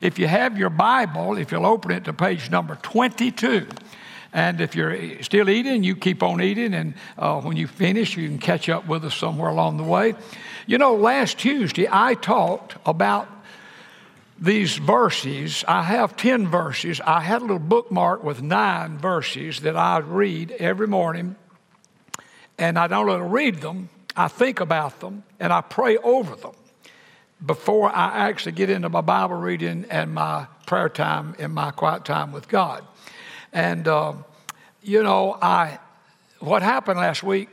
If you have your Bible, if you'll open it to page number 22. And if you're still eating, you keep on eating. And uh, when you finish, you can catch up with us somewhere along the way. You know, last Tuesday, I talked about these verses. I have 10 verses. I had a little bookmark with nine verses that I read every morning. And I don't only read them, I think about them, and I pray over them before I actually get into my Bible reading and my prayer time and my quiet time with God. And, uh, you know, I, what happened last week,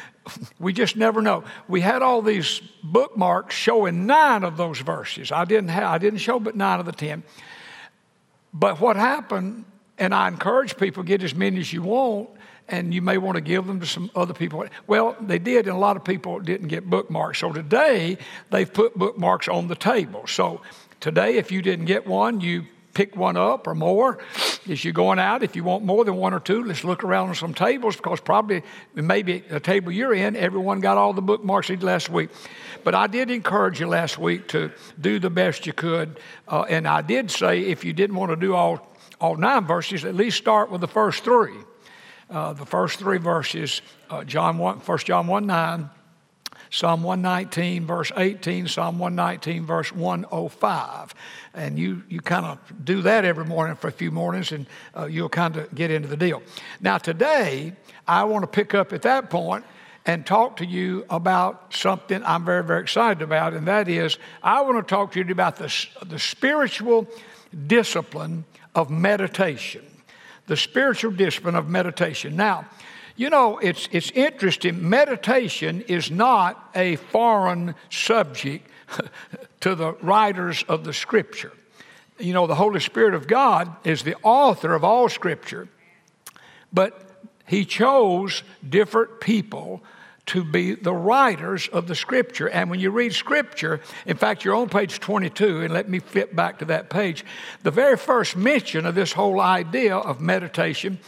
we just never know. We had all these bookmarks showing nine of those verses. I didn't, have, I didn't show but nine of the ten. But what happened, and I encourage people, get as many as you want, and you may want to give them to some other people. Well, they did, and a lot of people didn't get bookmarks. So today, they've put bookmarks on the table. So today, if you didn't get one, you pick one up or more as you're going out. If you want more than one or two, let's look around on some tables because probably maybe the table you're in, everyone got all the bookmarks last week. But I did encourage you last week to do the best you could. Uh, and I did say if you didn't want to do all, all nine verses, at least start with the first three uh, the first three verses uh, John 1, 1 John 1 9, Psalm 119, verse 18, Psalm 119, verse 105. And you, you kind of do that every morning for a few mornings, and uh, you'll kind of get into the deal. Now, today, I want to pick up at that point and talk to you about something I'm very, very excited about, and that is I want to talk to you about the, the spiritual discipline of meditation the spiritual discipline of meditation. Now, you know, it's, it's interesting. Meditation is not a foreign subject to the writers of the scripture. You know, the Holy Spirit of God is the author of all scripture, but He chose different people to be the writers of the scripture. And when you read scripture, in fact, you're on page 22, and let me flip back to that page. The very first mention of this whole idea of meditation,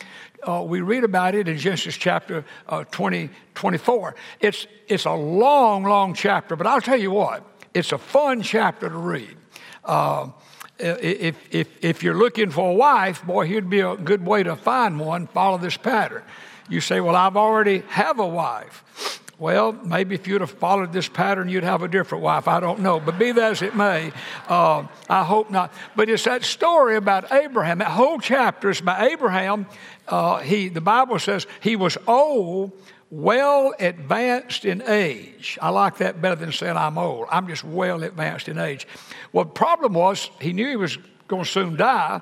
uh, we read about it in Genesis chapter uh, 20, 24. It's, it's a long, long chapter, but I'll tell you what, it's a fun chapter to read. Uh, if, if, if you're looking for a wife, boy, here'd be a good way to find one. Follow this pattern. You say, Well, I've already have a wife. Well, maybe if you'd have followed this pattern, you'd have a different wife. I don't know. But be that as it may, uh, I hope not. But it's that story about Abraham. That whole chapter is about Abraham. Uh, he, the Bible says he was old, well advanced in age. I like that better than saying I'm old. I'm just well advanced in age. Well, the problem was he knew he was going to soon die,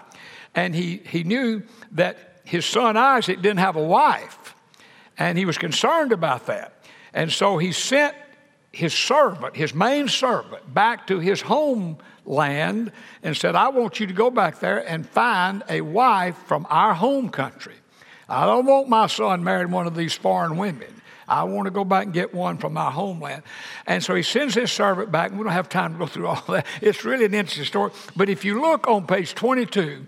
and he, he knew that his son Isaac didn't have a wife, and he was concerned about that. And so he sent his servant, his main servant, back to his homeland and said, I want you to go back there and find a wife from our home country. I don't want my son married one of these foreign women. I want to go back and get one from my homeland. And so he sends his servant back. We don't have time to go through all that. It's really an interesting story. But if you look on page 22,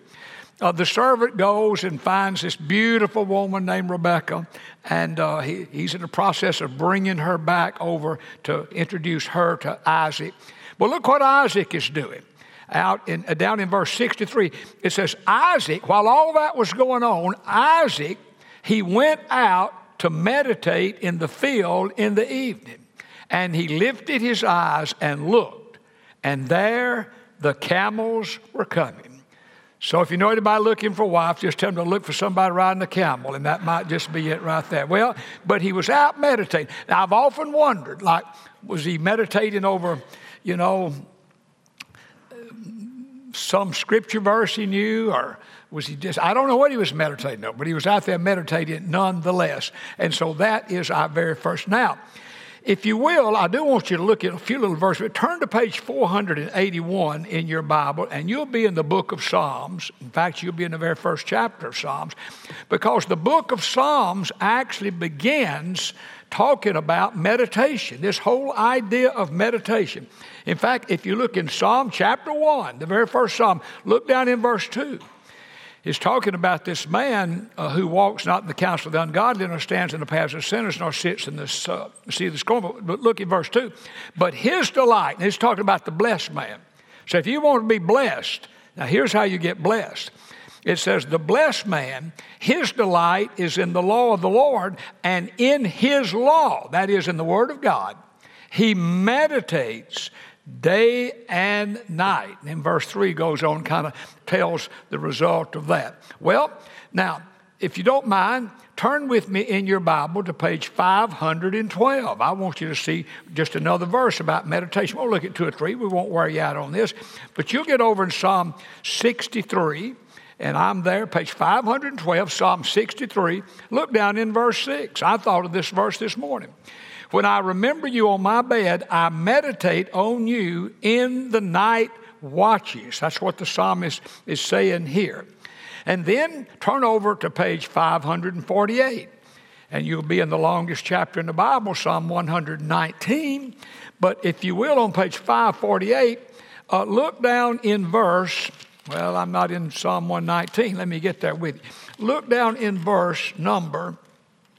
uh, the servant goes and finds this beautiful woman named Rebecca, and uh, he, he's in the process of bringing her back over to introduce her to Isaac. But look what Isaac is doing. Out in, uh, down in verse 63, it says, Isaac, while all that was going on, Isaac, he went out to meditate in the field in the evening. And he lifted his eyes and looked, and there the camels were coming. So if you know anybody looking for a wife, just tell them to look for somebody riding a camel, and that might just be it right there. Well, but he was out meditating. Now I've often wondered, like, was he meditating over, you know, some scripture verse he knew, or was he just, I don't know what he was meditating on, but he was out there meditating nonetheless. And so that is our very first. Now, if you will, I do want you to look at a few little verses. but Turn to page 481 in your Bible, and you'll be in the book of Psalms. In fact, you'll be in the very first chapter of Psalms, because the book of Psalms actually begins talking about meditation, this whole idea of meditation. In fact, if you look in Psalm chapter 1, the very first Psalm, look down in verse 2 is talking about this man uh, who walks not in the counsel of the ungodly, nor stands in the paths of sinners, nor sits in the uh, seat of the scornful. But look at verse 2. But his delight, and he's talking about the blessed man. So if you want to be blessed, now here's how you get blessed. It says, The blessed man, his delight is in the law of the Lord, and in his law, that is, in the Word of God, he meditates day and night. And verse 3 goes on, kind of tells the result of that. Well, now, if you don't mind, turn with me in your Bible to page 512. I want you to see just another verse about meditation. We'll look at two or three. We won't wear you out on this. But you'll get over in Psalm 63, and I'm there, page 512, Psalm 63. Look down in verse 6. I thought of this verse this morning. When I remember you on my bed, I meditate on you in the night watches. That's what the psalmist is saying here. And then turn over to page 548, and you'll be in the longest chapter in the Bible, Psalm 119. But if you will, on page 548, uh, look down in verse, well, I'm not in Psalm 119. Let me get there with you. Look down in verse number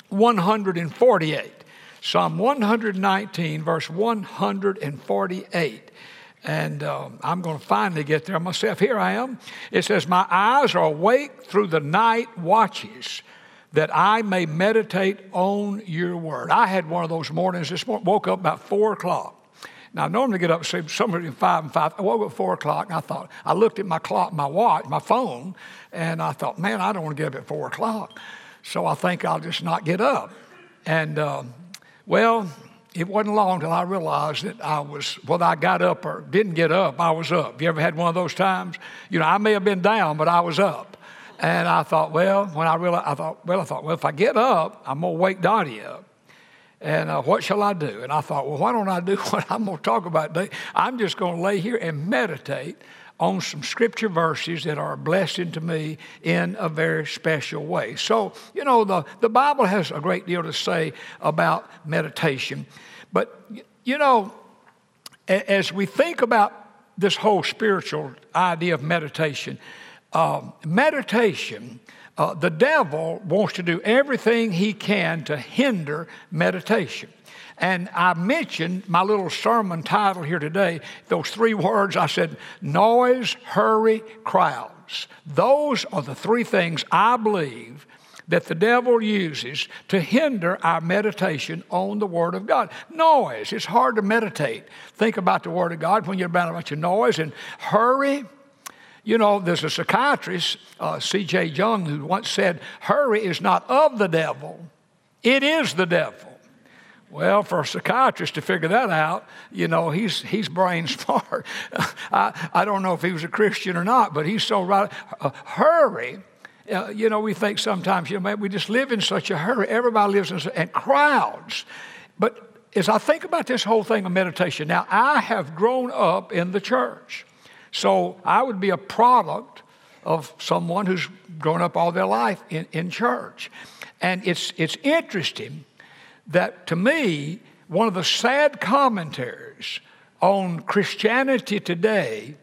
148. Psalm 119, verse 148. And um, I'm going to finally get there myself. Here I am. It says, My eyes are awake through the night watches that I may meditate on your word. I had one of those mornings this morning, woke up about four o'clock. Now, I normally get up, somewhere between five and five. I woke up at four o'clock and I thought, I looked at my clock, my watch, my phone, and I thought, man, I don't want to get up at four o'clock. So I think I'll just not get up. And um, well, it wasn't long till I realized that I was, whether I got up or didn't get up, I was up. You ever had one of those times? You know, I may have been down, but I was up. And I thought, well, when I realized, I thought, well, I thought, well, if I get up, I'm going to wake Dottie up. And uh, what shall I do? And I thought, well, why don't I do what I'm going to talk about today? I'm just going to lay here and meditate on some scripture verses that are a blessing to me in a very special way. So, you know, the, the Bible has a great deal to say about meditation. But, you know, as we think about this whole spiritual idea of meditation, uh, meditation, uh, the devil wants to do everything he can to hinder meditation. And I mentioned my little sermon title here today, those three words I said noise, hurry, crowds. Those are the three things I believe that the devil uses to hinder our meditation on the Word of God. Noise, it's hard to meditate. Think about the Word of God when you're about a bunch of noise and hurry. You know, there's a psychiatrist, uh, C.J. Jung, who once said, Hurry is not of the devil, it is the devil. Well, for a psychiatrist to figure that out, you know, he's, he's brain smart. I, I don't know if he was a Christian or not, but he's so right. Uh, hurry. Uh, you know, we think sometimes, you know, man, we just live in such a hurry. Everybody lives in and crowds. But as I think about this whole thing of meditation, now I have grown up in the church. So I would be a product of someone who's grown up all their life in, in church. And it's, it's interesting that to me, one of the sad commentaries on Christianity today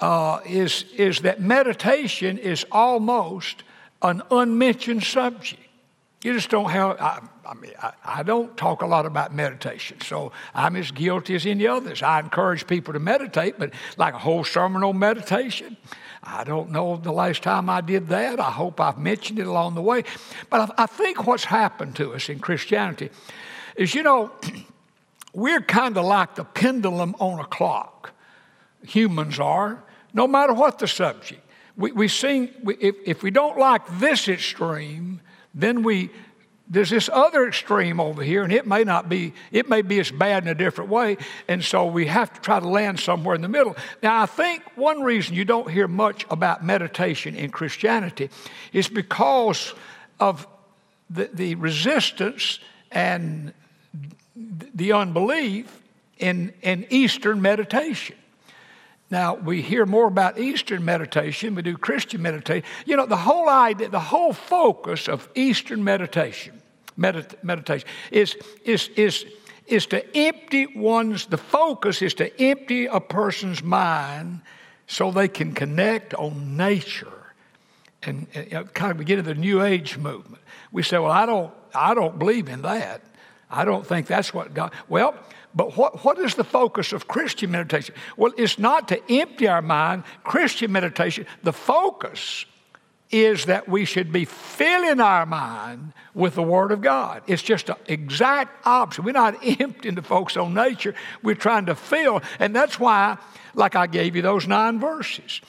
uh, is, is that meditation is almost an unmentioned subject. You just don't have, I, I mean, I, I, don't talk a lot about meditation, so I'm as guilty as any others. I encourage people to meditate, but like a whole sermon on meditation, I don't know the last time I did that. I hope I've mentioned it along the way. But I, I think what's happened to us in Christianity is, you know, we're kind of like the pendulum on a clock. Humans are, no matter what the subject. We, we sing, we, if, if we don't like this extreme, then we there's this other extreme over here, and it may not be, it may be as bad in a different way, and so we have to try to land somewhere in the middle. Now, I think one reason you don't hear much about meditation in Christianity is because of the, the resistance and the unbelief in, in Eastern meditation. Now, we hear more about Eastern meditation, we do Christian meditation. You know, the whole idea, the whole focus of Eastern meditation, medit- meditation is, is, is, is to empty one's, the focus is to empty a person's mind so they can connect on nature. And, uh, and know, kind of get into the New Age movement. We say, well, I don't, I don't believe in that. I don't think that's what God, well, but what, what is the focus of Christian meditation? Well, it's not to empty our mind. Christian meditation, the focus is that we should be filling our mind with the Word of God. It's just an exact opposite. We're not emptying the focus on nature, we're trying to fill. And that's why, like I gave you those nine verses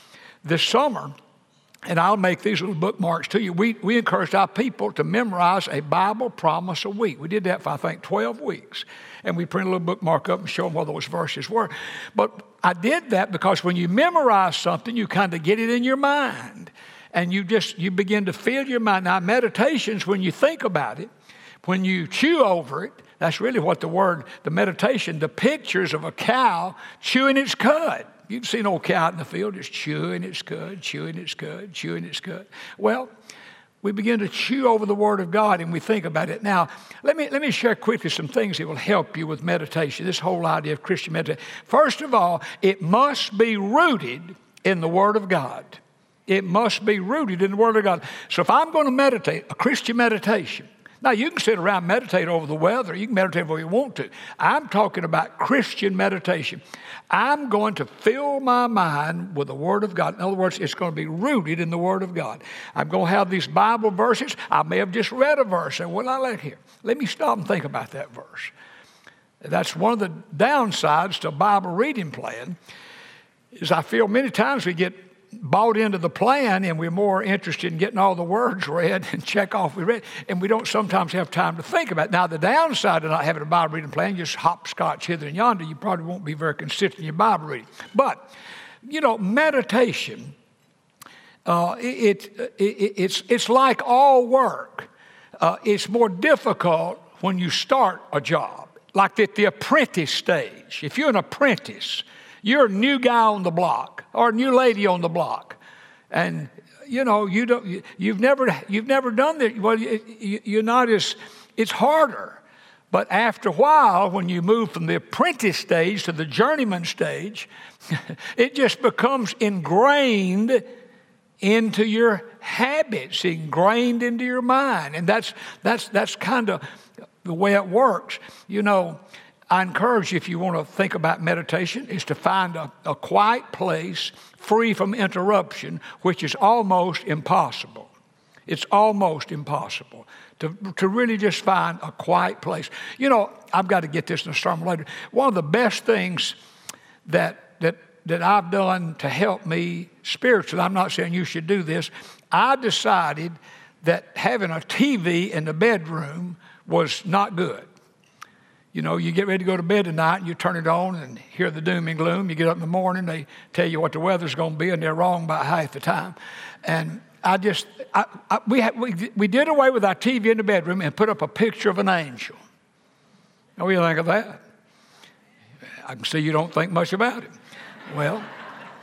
this summer, and I'll make these little bookmarks to you. We, we encouraged our people to memorize a Bible promise a week. We did that for, I think, 12 weeks. And we print a little bookmark up and show them what those verses were. But I did that because when you memorize something, you kind of get it in your mind and you just you begin to fill your mind. Now, meditations, when you think about it, when you chew over it, that's really what the word, the meditation, the pictures of a cow chewing its cud. You've seen old cow out in the field just chewing its cud, chewing its cud, chewing its cud. Well, we begin to chew over the Word of God and we think about it. Now, let me, let me share quickly some things that will help you with meditation, this whole idea of Christian meditation. First of all, it must be rooted in the Word of God. It must be rooted in the Word of God. So if I'm going to meditate, a Christian meditation, now you can sit around meditate over the weather, you can meditate where you want to. I'm talking about Christian meditation. I'm going to fill my mind with the Word of God. In other words, it's going to be rooted in the Word of God. I'm going to have these Bible verses. I may have just read a verse and what I let here. Let me stop and think about that verse. That's one of the downsides to Bible reading plan. Is I feel many times we get bought into the plan and we're more interested in getting all the words read and check off we read, and we don't sometimes have time to think about it. Now, the downside of not having a Bible reading plan, just hopscotch hither and yonder, you probably won't be very consistent in your Bible reading. But, you know, meditation, uh, it, it, it, it's, it's like all work. Uh, it's more difficult when you start a job, like at the apprentice stage. If you're an apprentice, you're a new guy on the block or new lady on the block. And you know, you don't, you, have never, you've never done that. Well, you, you're not as, it's harder. But after a while, when you move from the apprentice stage to the journeyman stage, it just becomes ingrained into your habits, ingrained into your mind. And that's, that's, that's kind of the way it works. You know, I encourage you, if you want to think about meditation, is to find a, a quiet place free from interruption, which is almost impossible. It's almost impossible to, to really just find a quiet place. You know, I've got to get this in a sermon later. One of the best things that, that, that I've done to help me spiritually, I'm not saying you should do this, I decided that having a TV in the bedroom was not good. You know, you get ready to go to bed tonight and you turn it on and hear the doom and gloom. You get up in the morning, they tell you what the weather's going to be, and they're wrong by half the time. And I just, I, I, we, we, we did away with our TV in the bedroom and put up a picture of an angel. Now, what do you think of that? I can see you don't think much about it. Well,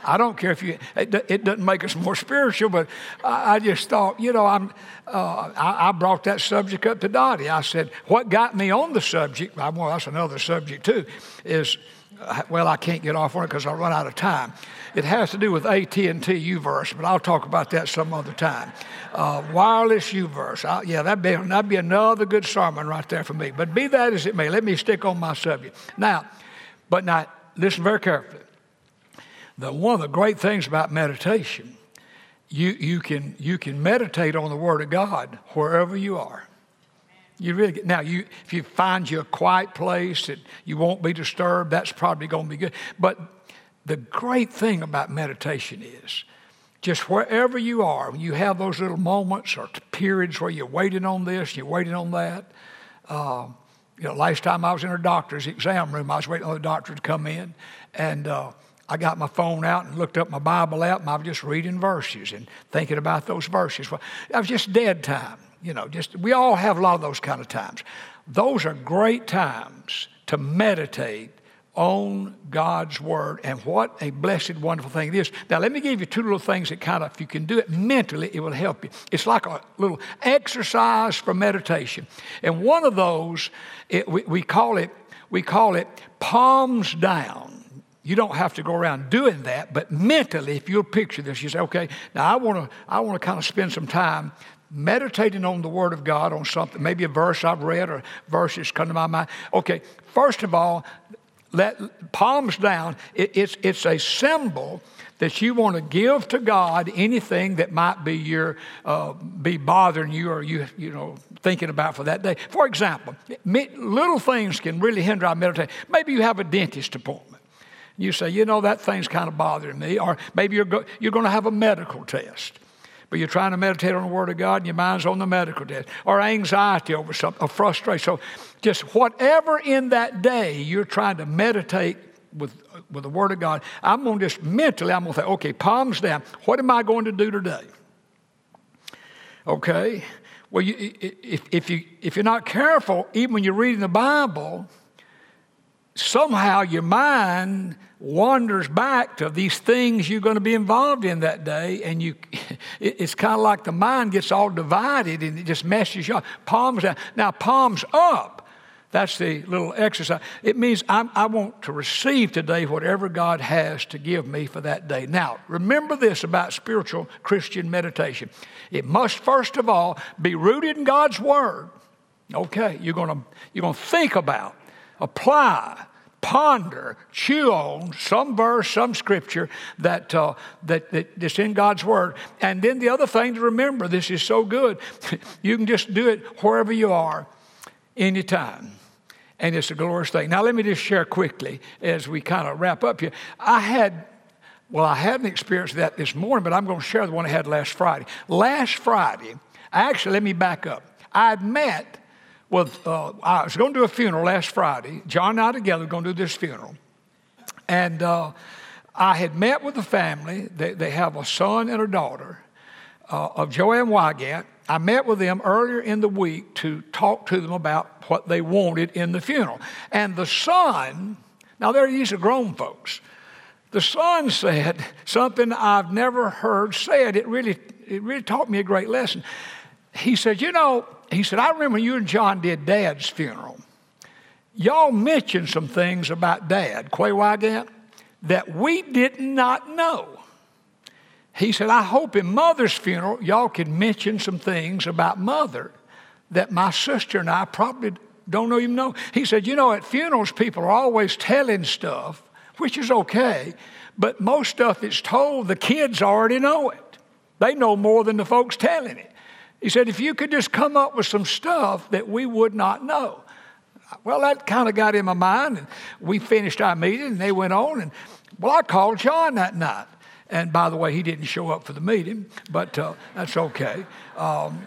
I don't care if you, it, it doesn't make us more spiritual, but I, I just thought, you know, I'm, uh, I, I, brought that subject up to Dottie. I said, what got me on the subject, well, that's another subject too, is, uh, well, I can't get off on it because I'll run out of time. It has to do with AT&T U-verse, but I'll talk about that some other time. Uh, wireless U-verse. I, yeah, that'd be, that'd be another good sermon right there for me. But be that as it may, let me stick on my subject. Now, but now, listen very carefully the, one of the great things about meditation, you, you, can, you can meditate on the Word of God wherever you are. You really get, now you if you find you a quiet place that you won't be disturbed, that's probably going to be good. But the great thing about meditation is just wherever you are, you have those little moments or periods where you're waiting on this, you're waiting on that. Uh, you know, last time I was in a doctor's exam room, I was waiting on the doctor to come in, and uh, I got my phone out and looked up my Bible app, and I was just reading verses and thinking about those verses. Well, that was just dead time. You know, just we all have a lot of those kind of times. Those are great times to meditate on God's Word, and what a blessed, wonderful thing it is. Now, let me give you two little things that kind of, if you can do it mentally, it will help you. It's like a little exercise for meditation. And one of those, it, we, we, call it, we call it palms down. You don't have to go around doing that, but mentally, if you'll picture this, you say, okay, now I want to I want to kind of spend some time meditating on the Word of God, on something, maybe a verse I've read or verses come to my mind. Okay, first of all, let palms down. It, it's, it's a symbol that you want to give to God anything that might be your uh, be bothering you or you you know thinking about for that day. For example, little things can really hinder our meditation. Maybe you have a dentist appointment. You say, you know, that thing's kind of bothering me, or maybe you're go, you're going to have a medical test but you're trying to meditate on the Word of God and your mind's on the medical test, or anxiety over something, or frustration. So, just whatever in that day you're trying to meditate with, with the Word of God, I'm going to just mentally, I'm going to say, okay, palms down. What am I going to do today? Okay? Well, you, if, if, you, if you're not careful, even when you're reading the Bible, somehow your mind wanders back to these things you're going to be involved in that day and you it's kind of like the mind gets all divided and it just messes you up. Palms down now palms up. That's the little exercise. It means I'm, i want to receive today whatever god has to give me for that day. Now remember this about spiritual christian meditation. It must first of all be rooted in god's word. Okay you're going to you're going to think about apply, ponder, chew on some verse, some scripture that, uh, that, that, that's in God's Word. And then the other thing to remember this is so good you can just do it wherever you are, anytime. And it's a glorious thing. Now, let me just share quickly as we kind of wrap up here. I had well, I hadn't experienced that this morning, but I'm going to share the one I had last Friday. Last Friday, actually, let me back up. I met well, uh, I was going to do a funeral last Friday. John and I together were going to do this funeral. And uh, I had met with the family. They, they have a son and a daughter uh, of Joanne Wygant. I met with them earlier in the week to talk to them about what they wanted in the funeral. And the son, now there these are grown folks. The son said something I've never heard said. It really, it really taught me a great lesson. He said, You know, he said, I remember you and John did Dad's funeral. Y'all mentioned some things about Dad, Quay Wygant, that we did not know. He said, I hope in Mother's funeral, y'all can mention some things about Mother that my sister and I probably don't even know. He said, You know, at funerals, people are always telling stuff, which is okay, but most stuff that's told, the kids already know it. They know more than the folks telling it. He said, if you could just come up with some stuff that we would not know. Well, that kind of got in my mind, and we finished our meeting, and they went on, and well, I called John that night. And by the way, he didn't show up for the meeting, but uh, that's okay. Um,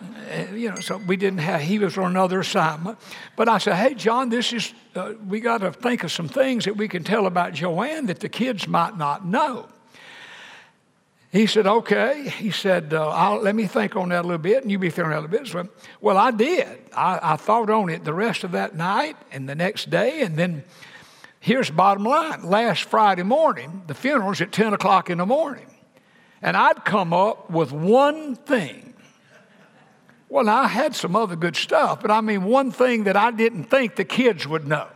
you know, so we didn't have, he was on another assignment. But I said, hey, John, this is, uh, we got to think of some things that we can tell about Joanne that the kids might not know. He said, okay. He said, uh, let me think on that a little bit, and you be feeling that a little bit. So, well, I did. I, I thought on it the rest of that night and the next day, and then here's bottom line. Last Friday morning, the funeral's at 10 o'clock in the morning, and I'd come up with one thing. Well, I had some other good stuff, but I mean, one thing that I didn't think the kids would know.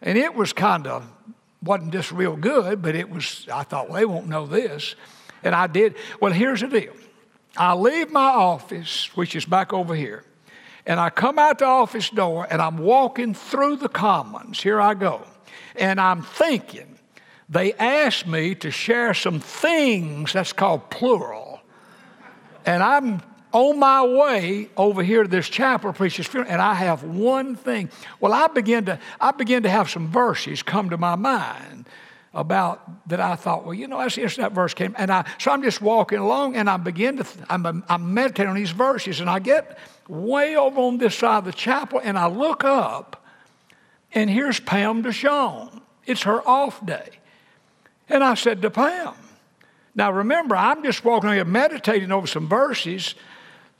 And it was kind of, wasn't just real good, but it was, I thought, well, they won't know this. And I did. Well, here's the deal I leave my office, which is back over here, and I come out the office door and I'm walking through the commons. Here I go. And I'm thinking, they asked me to share some things, that's called plural. And I'm on my way over here to this chapel preacher's funeral, and I have one thing. Well, I begin to I begin to have some verses come to my mind about that I thought, well, you know, as that verse came, and I so I'm just walking along, and I begin to I'm, I'm meditating on these verses, and I get way over on this side of the chapel, and I look up, and here's Pam DeShawn. It's her off day, and I said to Pam, now remember, I'm just walking here meditating over some verses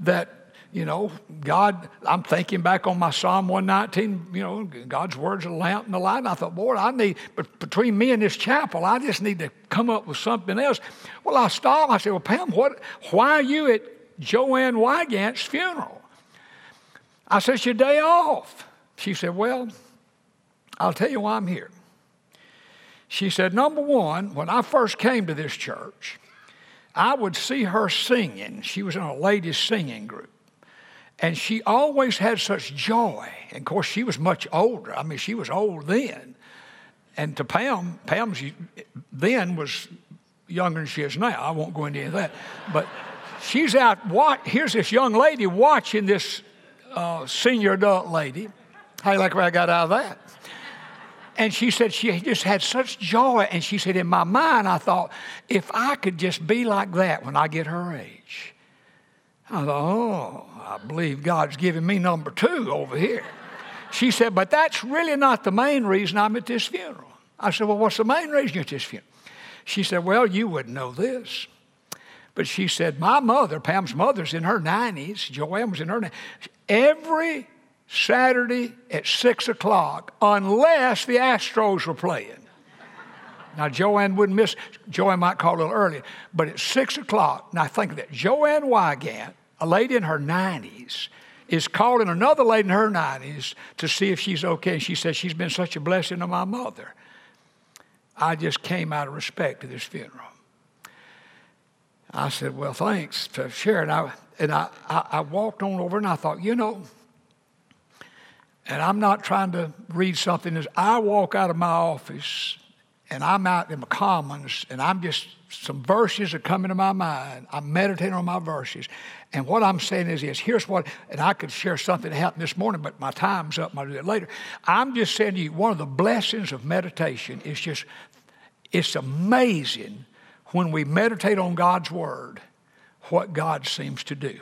that you know, God, I'm thinking back on my Psalm 119, you know, God's word's a lamp and a light. And I thought, Lord, I need, but between me and this chapel, I just need to come up with something else. Well, I stopped. I said, Well, Pam, what, why are you at Joanne Wygant's funeral? I said, It's your day off. She said, Well, I'll tell you why I'm here. She said, Number one, when I first came to this church, I would see her singing. She was in a ladies' singing group. And she always had such joy. And of course, she was much older. I mean, she was old then. And to Pam, Pam then was younger than she is now. I won't go into any of that. But she's out, what, here's this young lady watching this uh, senior adult lady. How you like where I got out of that? And she said she just had such joy. And she said, in my mind, I thought, if I could just be like that when I get her age. I thought, oh, I believe God's giving me number two over here. She said, but that's really not the main reason I'm at this funeral. I said, well, what's the main reason you're at this funeral? She said, well, you wouldn't know this. But she said, my mother, Pam's mother's in her 90s, Joanne was in her 90s. Every Saturday at 6 o'clock, unless the Astros were playing. Now, Joanne wouldn't miss, Joanne might call a little earlier, but at 6 o'clock, now I think of that. Joanne Wygant, a lady in her 90s, is calling another lady in her 90s to see if she's okay. And she says, She's been such a blessing to my mother. I just came out of respect to this funeral. I said, Well, thanks for sharing. I, and I, I, I walked on over and I thought, you know, and I'm not trying to read something as I walk out of my office and I'm out in the commons and I'm just some verses are coming to my mind. I'm meditating on my verses. And what I'm saying is this here's what, and I could share something that happened this morning, but my time's up. I'll do that later. I'm just saying to you, one of the blessings of meditation is just, it's amazing when we meditate on God's Word what God seems to do.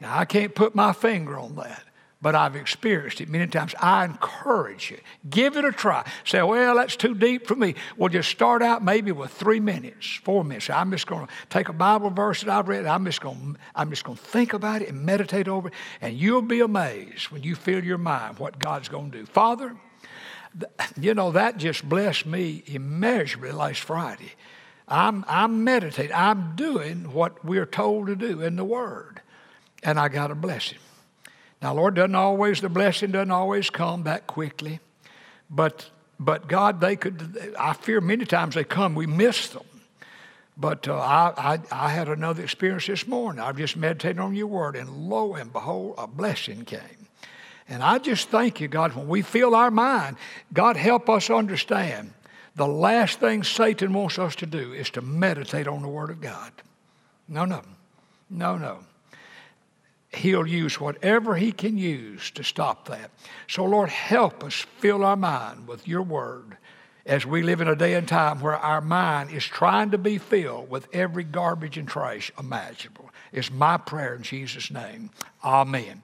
Now, I can't put my finger on that but I've experienced it many times. I encourage you. Give it a try. Say, well, that's too deep for me. Well, just start out maybe with three minutes, four minutes. I'm just going to take a Bible verse that I've read. I'm just going I'm just going to think about it and meditate over it. And you'll be amazed when you fill your mind what God's going to do. Father, you know, that just blessed me immeasurably last Friday. I'm, I'm meditating. I'm doing what we're told to do in the Word. And I got a blessing. Now, Lord, doesn't always, the blessing doesn't always come that quickly. But, but God, they could, I fear many times they come, we miss them. But uh, I, I, I, had another experience this morning. I've just meditated on your word, and lo and behold, a blessing came. And I just thank you, God, when we fill our mind, God, help us understand the last thing Satan wants us to do is to meditate on the Word of God. No, no. No, no he'll use whatever he can use to stop that. So, Lord, help us fill our mind with your word as we live in a day and time where our mind is trying to be filled with every garbage and trash imaginable. It's my prayer in Jesus' name. Amen.